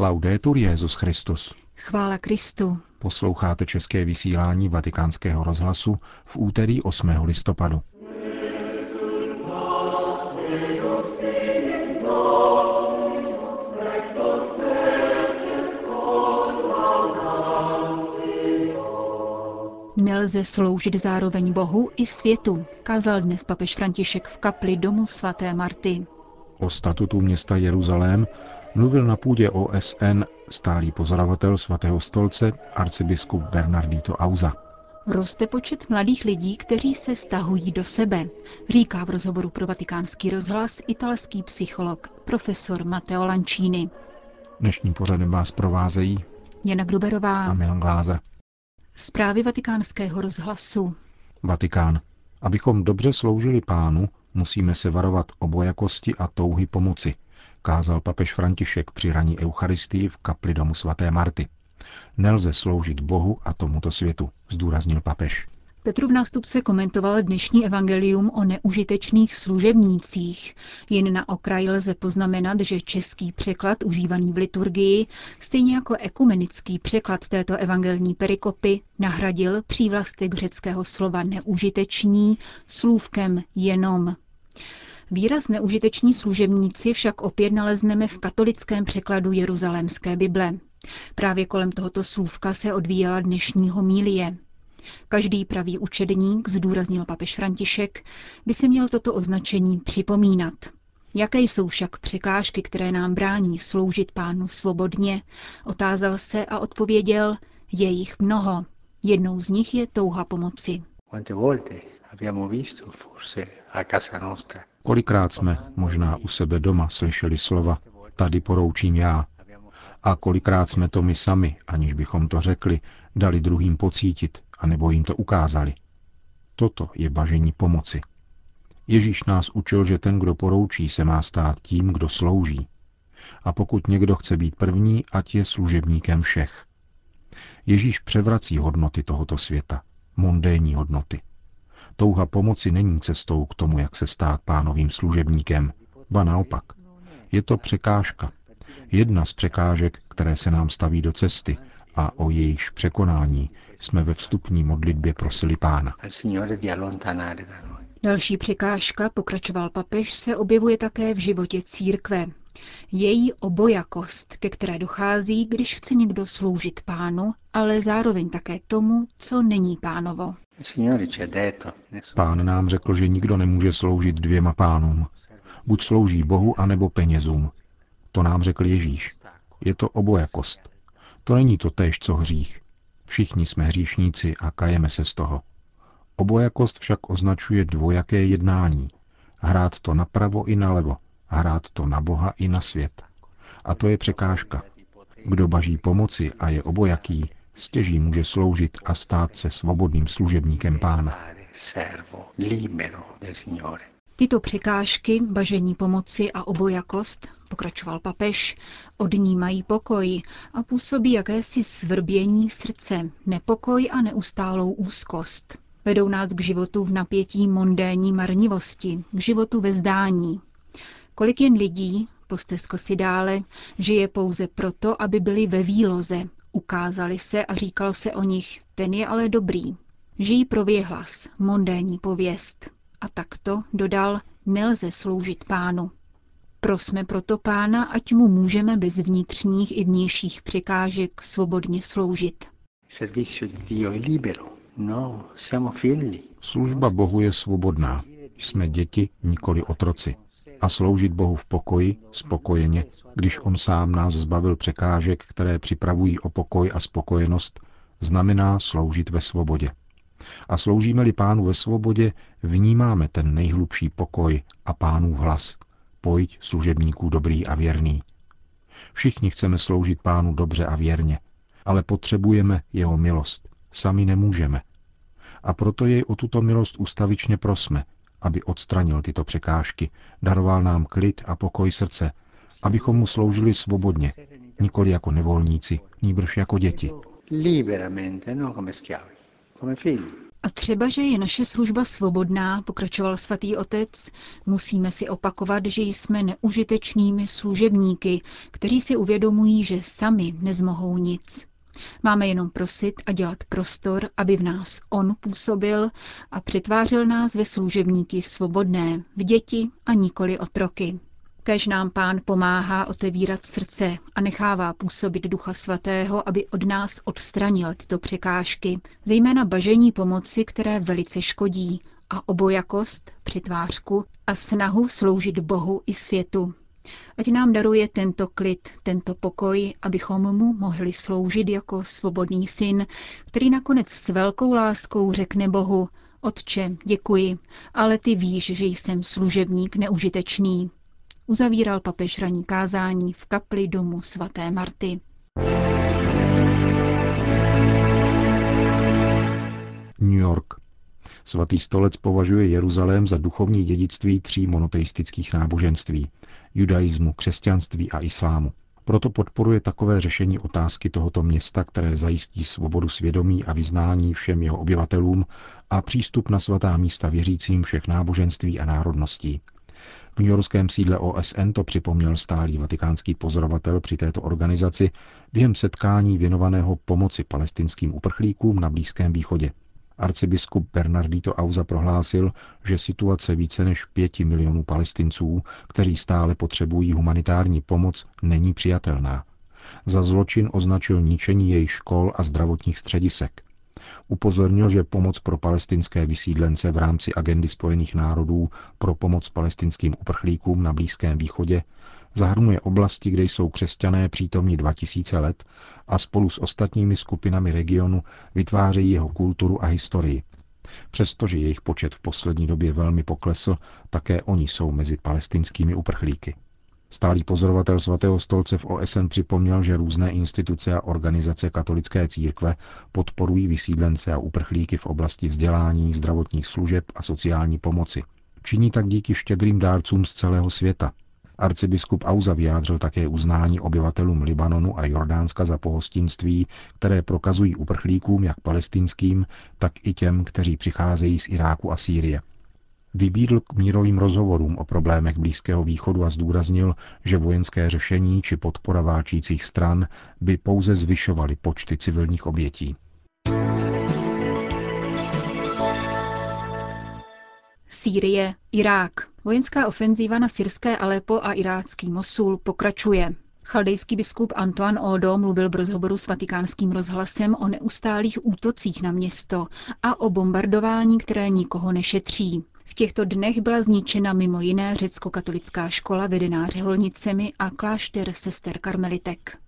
Laudetur Jezus Christus. Chvála Kristu. Posloucháte české vysílání Vatikánského rozhlasu v úterý 8. listopadu. Nelze sloužit zároveň Bohu i světu, kázal dnes papež František v kapli domu svaté Marty. O statutu města Jeruzalém mluvil na půdě OSN stálý pozorovatel svatého stolce arcibiskup Bernardito Auza. Roste počet mladých lidí, kteří se stahují do sebe, říká v rozhovoru pro vatikánský rozhlas italský psycholog profesor Matteo Lancini. Dnešním pořadem vás provázejí Jana Gruberová a Milan Glázer. Zprávy vatikánského rozhlasu. Vatikán. Abychom dobře sloužili pánu, musíme se varovat obojakosti a touhy pomoci, kázal papež František při raní Eucharistii v kapli domu svaté Marty. Nelze sloužit Bohu a tomuto světu, zdůraznil papež. Petrův nástupce komentoval dnešní evangelium o neužitečných služebnících. Jen na okraj lze poznamenat, že český překlad užívaný v liturgii, stejně jako ekumenický překlad této evangelní perikopy, nahradil přívlastek řeckého slova neužitečný slůvkem jenom. Výraz neužiteční služebníci však opět nalezneme v katolickém překladu Jeruzalémské Bible. Právě kolem tohoto slůvka se odvíjela dnešní homílie. Každý pravý učedník, zdůraznil papež František, by se měl toto označení připomínat. Jaké jsou však překážky, které nám brání sloužit pánu svobodně? Otázal se a odpověděl, je jich mnoho. Jednou z nich je touha pomoci. Kolikrát jsme, možná u sebe doma, slyšeli slova, tady poroučím já. A kolikrát jsme to my sami, aniž bychom to řekli, dali druhým pocítit, anebo jim to ukázali. Toto je bažení pomoci. Ježíš nás učil, že ten, kdo poroučí, se má stát tím, kdo slouží. A pokud někdo chce být první, ať je služebníkem všech. Ježíš převrací hodnoty tohoto světa, mondénní hodnoty. Touha pomoci není cestou k tomu, jak se stát pánovým služebníkem, ba naopak. Je to překážka. Jedna z překážek, které se nám staví do cesty a o jejichž překonání jsme ve vstupní modlitbě prosili pána. Další překážka, pokračoval papež, se objevuje také v životě církve. Její obojakost, ke které dochází, když chce někdo sloužit pánu, ale zároveň také tomu, co není pánovo. Pán nám řekl, že nikdo nemůže sloužit dvěma pánům. Buď slouží Bohu, anebo penězům. To nám řekl Ježíš. Je to obojakost. To není to též, co hřích. Všichni jsme hříšníci a kajeme se z toho. Obojakost však označuje dvojaké jednání. Hrát to napravo i nalevo, hrát to na Boha i na svět. A to je překážka. Kdo baží pomoci a je obojaký, stěží může sloužit a stát se svobodným služebníkem pána. Tyto překážky, bažení pomoci a obojakost, pokračoval papež, odnímají pokoj a působí jakési svrbění srdce, nepokoj a neustálou úzkost. Vedou nás k životu v napětí mondénní marnivosti, k životu ve zdání. Kolik jen lidí, posteskl si dále, žije pouze proto, aby byli ve výloze, ukázali se a říkalo se o nich, ten je ale dobrý. Žijí pro věhlas, mondénní pověst. A takto, dodal, nelze sloužit pánu. Prosme proto pána, ať mu můžeme bez vnitřních i vnějších překážek svobodně sloužit. No, Služba Bohu je svobodná. Jsme děti, nikoli otroci. A sloužit Bohu v pokoji, spokojeně, když On sám nás zbavil překážek, které připravují o pokoj a spokojenost, znamená sloužit ve svobodě. A sloužíme-li pánu ve svobodě, vnímáme ten nejhlubší pokoj a pánův hlas. Pojď, služebníků dobrý a věrný. Všichni chceme sloužit pánu dobře a věrně, ale potřebujeme jeho milost. Sami nemůžeme. A proto jej o tuto milost ustavičně prosme, aby odstranil tyto překážky, daroval nám klid a pokoj srdce, abychom mu sloužili svobodně, nikoli jako nevolníci, nýbrž jako děti. A A třeba, že je naše služba svobodná, pokračoval svatý otec, musíme si opakovat, že jsme neužitečnými služebníky, kteří si uvědomují, že sami nezmohou nic. Máme jenom prosit a dělat prostor, aby v nás On působil a přetvářel nás ve služebníky svobodné, v děti a nikoli otroky. Kež nám pán pomáhá otevírat srdce a nechává působit Ducha Svatého, aby od nás odstranil tyto překážky, zejména bažení pomoci, které velice škodí, a obojakost, přitvářku a snahu sloužit Bohu i světu. Ať nám daruje tento klid, tento pokoj, abychom mu mohli sloužit jako svobodný syn, který nakonec s velkou láskou řekne Bohu, Otče, děkuji, ale ty víš, že jsem služebník neužitečný. Uzavíral papež raní kázání v kapli domu svaté Marty. New York. Svatý stolec považuje Jeruzalém za duchovní dědictví tří monoteistických náboženství judaismu, křesťanství a islámu. Proto podporuje takové řešení otázky tohoto města, které zajistí svobodu svědomí a vyznání všem jeho obyvatelům a přístup na svatá místa věřícím všech náboženství a národností. V Yorkském sídle OSN to připomněl stálý vatikánský pozorovatel při této organizaci během setkání věnovaného pomoci palestinským uprchlíkům na Blízkém východě. Arcibiskup Bernardito Auza prohlásil, že situace více než pěti milionů palestinců, kteří stále potřebují humanitární pomoc, není přijatelná. Za zločin označil ničení jejich škol a zdravotních středisek. Upozornil, že pomoc pro palestinské vysídlence v rámci agendy Spojených národů pro pomoc palestinským uprchlíkům na Blízkém východě zahrnuje oblasti, kde jsou křesťané přítomní 2000 let a spolu s ostatními skupinami regionu vytvářejí jeho kulturu a historii. Přestože jejich počet v poslední době velmi poklesl, také oni jsou mezi palestinskými uprchlíky. Stálý pozorovatel svatého stolce v OSN připomněl, že různé instituce a organizace katolické církve podporují vysídlence a uprchlíky v oblasti vzdělání, zdravotních služeb a sociální pomoci. Činí tak díky štědrým dárcům z celého světa, Arcibiskup Auza vyjádřil také uznání obyvatelům Libanonu a Jordánska za pohostinství, které prokazují uprchlíkům jak palestinským, tak i těm, kteří přicházejí z Iráku a Sýrie. Vybídl k mírovým rozhovorům o problémech Blízkého východu a zdůraznil, že vojenské řešení či podpora válčících stran by pouze zvyšovaly počty civilních obětí. Sýrie, Irák. Vojenská ofenzíva na syrské Alepo a irácký Mosul pokračuje. Chaldejský biskup Antoine Odo mluvil v rozhovoru s vatikánským rozhlasem o neustálých útocích na město a o bombardování, které nikoho nešetří. V těchto dnech byla zničena mimo jiné řecko-katolická škola vedená řeholnicemi a klášter sester karmelitek.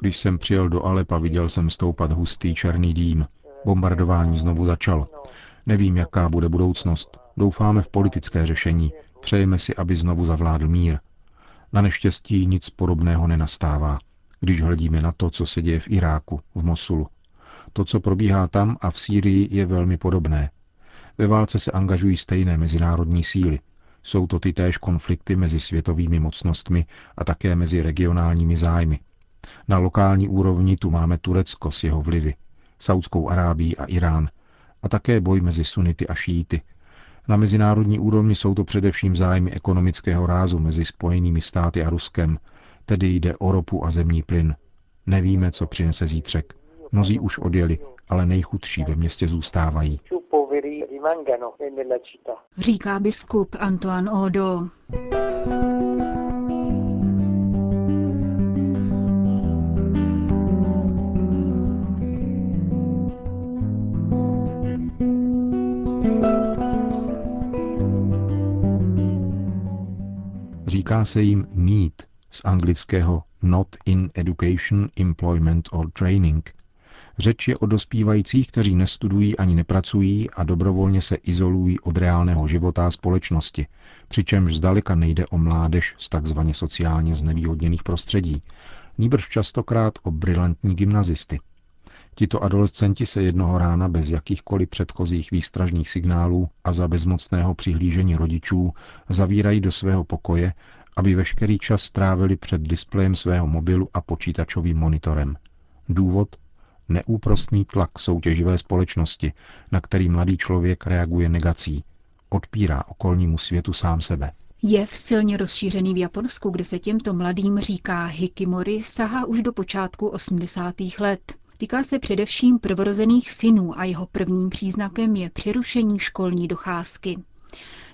Když jsem přijel do Alepa, viděl jsem stoupat hustý černý dým. Bombardování znovu začalo. Nevím, jaká bude budoucnost. Doufáme v politické řešení. Přejeme si, aby znovu zavládl mír. Na neštěstí nic podobného nenastává, když hledíme na to, co se děje v Iráku, v Mosulu. To, co probíhá tam a v Sýrii, je velmi podobné. Ve válce se angažují stejné mezinárodní síly. Jsou to ty též konflikty mezi světovými mocnostmi a také mezi regionálními zájmy. Na lokální úrovni tu máme Turecko s jeho vlivy, Saudskou Arábii a Irán, a také boj mezi sunity a šíty. Na mezinárodní úrovni jsou to především zájmy ekonomického rázu mezi Spojenými státy a Ruskem, tedy jde o ropu a zemní plyn. Nevíme, co přinese zítřek. Mnozí už odjeli, ale nejchudší ve městě zůstávají. Říká biskup Antoine Odo. Říká se jim mít z anglického not in education, employment or training. Řeč je o dospívajících, kteří nestudují ani nepracují a dobrovolně se izolují od reálného života a společnosti, přičemž zdaleka nejde o mládež z takzvaně sociálně znevýhodněných prostředí, níbrž častokrát o brilantní gymnazisty. Tito adolescenti se jednoho rána bez jakýchkoliv předchozích výstražných signálů a za bezmocného přihlížení rodičů zavírají do svého pokoje, aby veškerý čas strávili před displejem svého mobilu a počítačovým monitorem. Důvod? Neúprostný tlak soutěživé společnosti, na který mladý člověk reaguje negací, odpírá okolnímu světu sám sebe. Jev silně rozšířený v Japonsku, kde se těmto mladým říká hikimori, sahá už do počátku 80. let. Týká se především prvorozených synů a jeho prvním příznakem je přerušení školní docházky.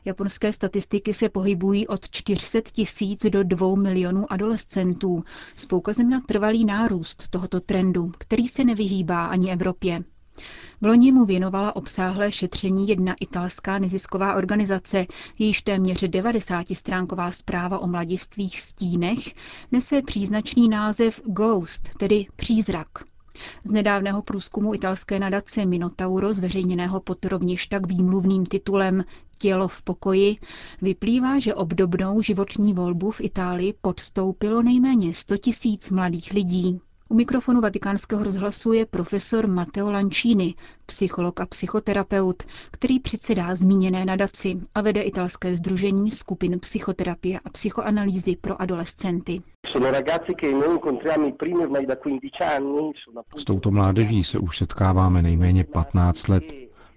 Japonské statistiky se pohybují od 400 tisíc do 2 milionů adolescentů s poukazem na trvalý nárůst tohoto trendu, který se nevyhýbá ani Evropě. V loni mu věnovala obsáhlé šetření jedna italská nezisková organizace, jejíž téměř 90-stránková zpráva o mladistvých stínech nese příznačný název Ghost, tedy přízrak. Z nedávného průzkumu italské nadace Minotauro, zveřejněného pod rovněž tak výmluvným titulem Tělo v pokoji, vyplývá, že obdobnou životní volbu v Itálii podstoupilo nejméně 100 tisíc mladých lidí. U mikrofonu vatikánského rozhlasu je profesor Matteo Lancini, psycholog a psychoterapeut, který předsedá zmíněné nadaci a vede italské združení skupin psychoterapie a psychoanalýzy pro adolescenty. S touto mládeží se už setkáváme nejméně 15 let.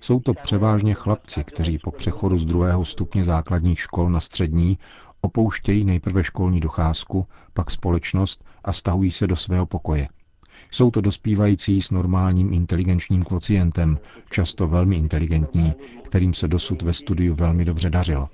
Jsou to převážně chlapci, kteří po přechodu z druhého stupně základních škol na střední opouštějí nejprve školní docházku, pak společnost a stahují se do svého pokoje. Jsou to dospívající s normálním inteligenčním kvocientem, často velmi inteligentní, kterým se dosud ve studiu velmi dobře dařilo.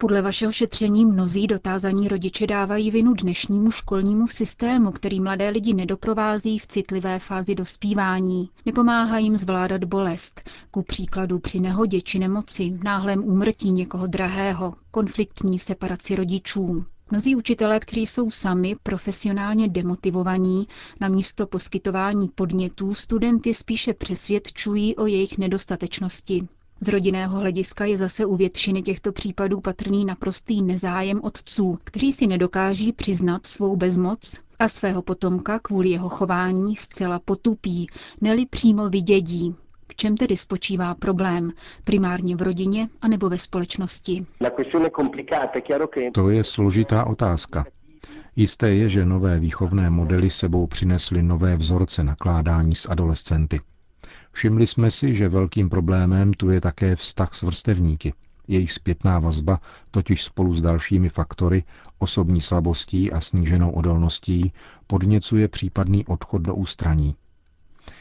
Podle vašeho šetření mnozí dotázaní rodiče dávají vinu dnešnímu školnímu systému, který mladé lidi nedoprovází v citlivé fázi dospívání. Nepomáhá jim zvládat bolest, ku příkladu při nehodě či nemoci, náhlém úmrtí někoho drahého, konfliktní separaci rodičů. Mnozí učitelé, kteří jsou sami profesionálně demotivovaní, na místo poskytování podnětů studenty spíše přesvědčují o jejich nedostatečnosti. Z rodinného hlediska je zase u většiny těchto případů patrný naprostý nezájem otců, kteří si nedokáží přiznat svou bezmoc a svého potomka kvůli jeho chování zcela potupí, neli přímo vydědí. V čem tedy spočívá problém? Primárně v rodině anebo ve společnosti? To je složitá otázka. Jisté je, že nové výchovné modely sebou přinesly nové vzorce nakládání s adolescenty. Všimli jsme si, že velkým problémem tu je také vztah s vrstevníky. Jejich zpětná vazba totiž spolu s dalšími faktory, osobní slabostí a sníženou odolností, podněcuje případný odchod do ústraní.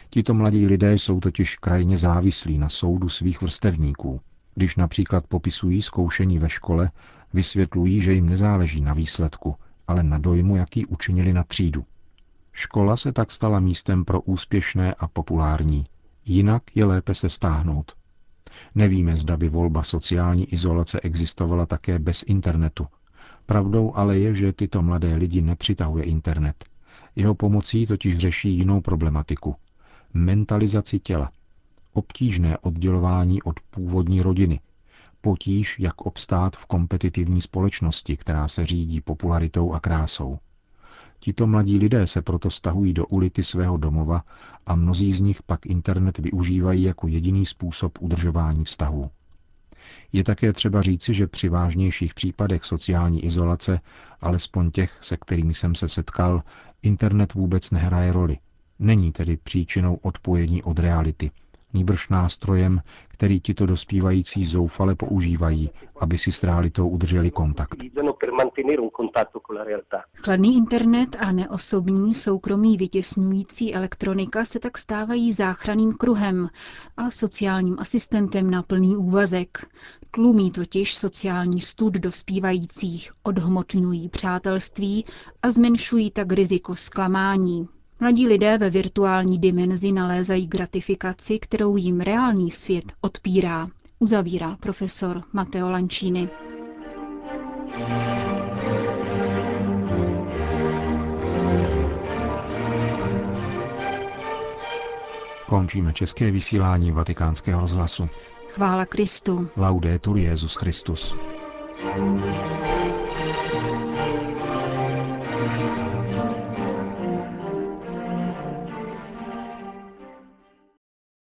Tito mladí lidé jsou totiž krajně závislí na soudu svých vrstevníků. Když například popisují zkoušení ve škole, vysvětlují, že jim nezáleží na výsledku, ale na dojmu, jaký učinili na třídu. Škola se tak stala místem pro úspěšné a populární, Jinak je lépe se stáhnout. Nevíme, zda by volba sociální izolace existovala také bez internetu. Pravdou ale je, že tyto mladé lidi nepřitahuje internet. Jeho pomocí totiž řeší jinou problematiku. Mentalizaci těla. Obtížné oddělování od původní rodiny. Potíž, jak obstát v kompetitivní společnosti, která se řídí popularitou a krásou. Tito mladí lidé se proto stahují do ulity svého domova a mnozí z nich pak internet využívají jako jediný způsob udržování vztahů. Je také třeba říci, že při vážnějších případech sociální izolace, alespoň těch, se kterými jsem se setkal, internet vůbec nehraje roli. Není tedy příčinou odpojení od reality, nýbrž nástrojem, který tito dospívající zoufale používají, aby si s realitou udrželi kontakt. Chladný internet a neosobní soukromí vytěsňující elektronika se tak stávají záchranným kruhem a sociálním asistentem na plný úvazek. Tlumí totiž sociální stud dospívajících, odhmotňují přátelství a zmenšují tak riziko zklamání. Mladí lidé ve virtuální dimenzi nalézají gratifikaci, kterou jim reálný svět odpírá, uzavírá profesor Matteo Lancini. Končíme české vysílání vatikánského rozhlasu. Chvála Kristu. Laudetur Jezus Christus. thank you